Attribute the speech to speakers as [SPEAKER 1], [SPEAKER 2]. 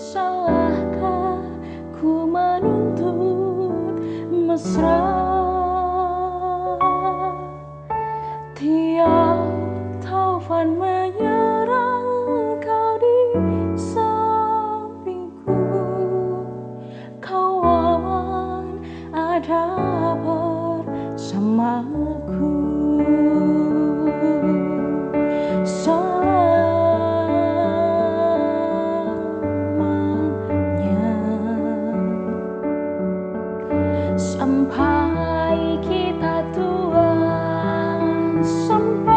[SPEAKER 1] Salahkah ku menuntut mesra? Tiap taufan menyerang kau di sampingku. Kau aman ada bersamaku Selamanya Sampai kita tua Sampai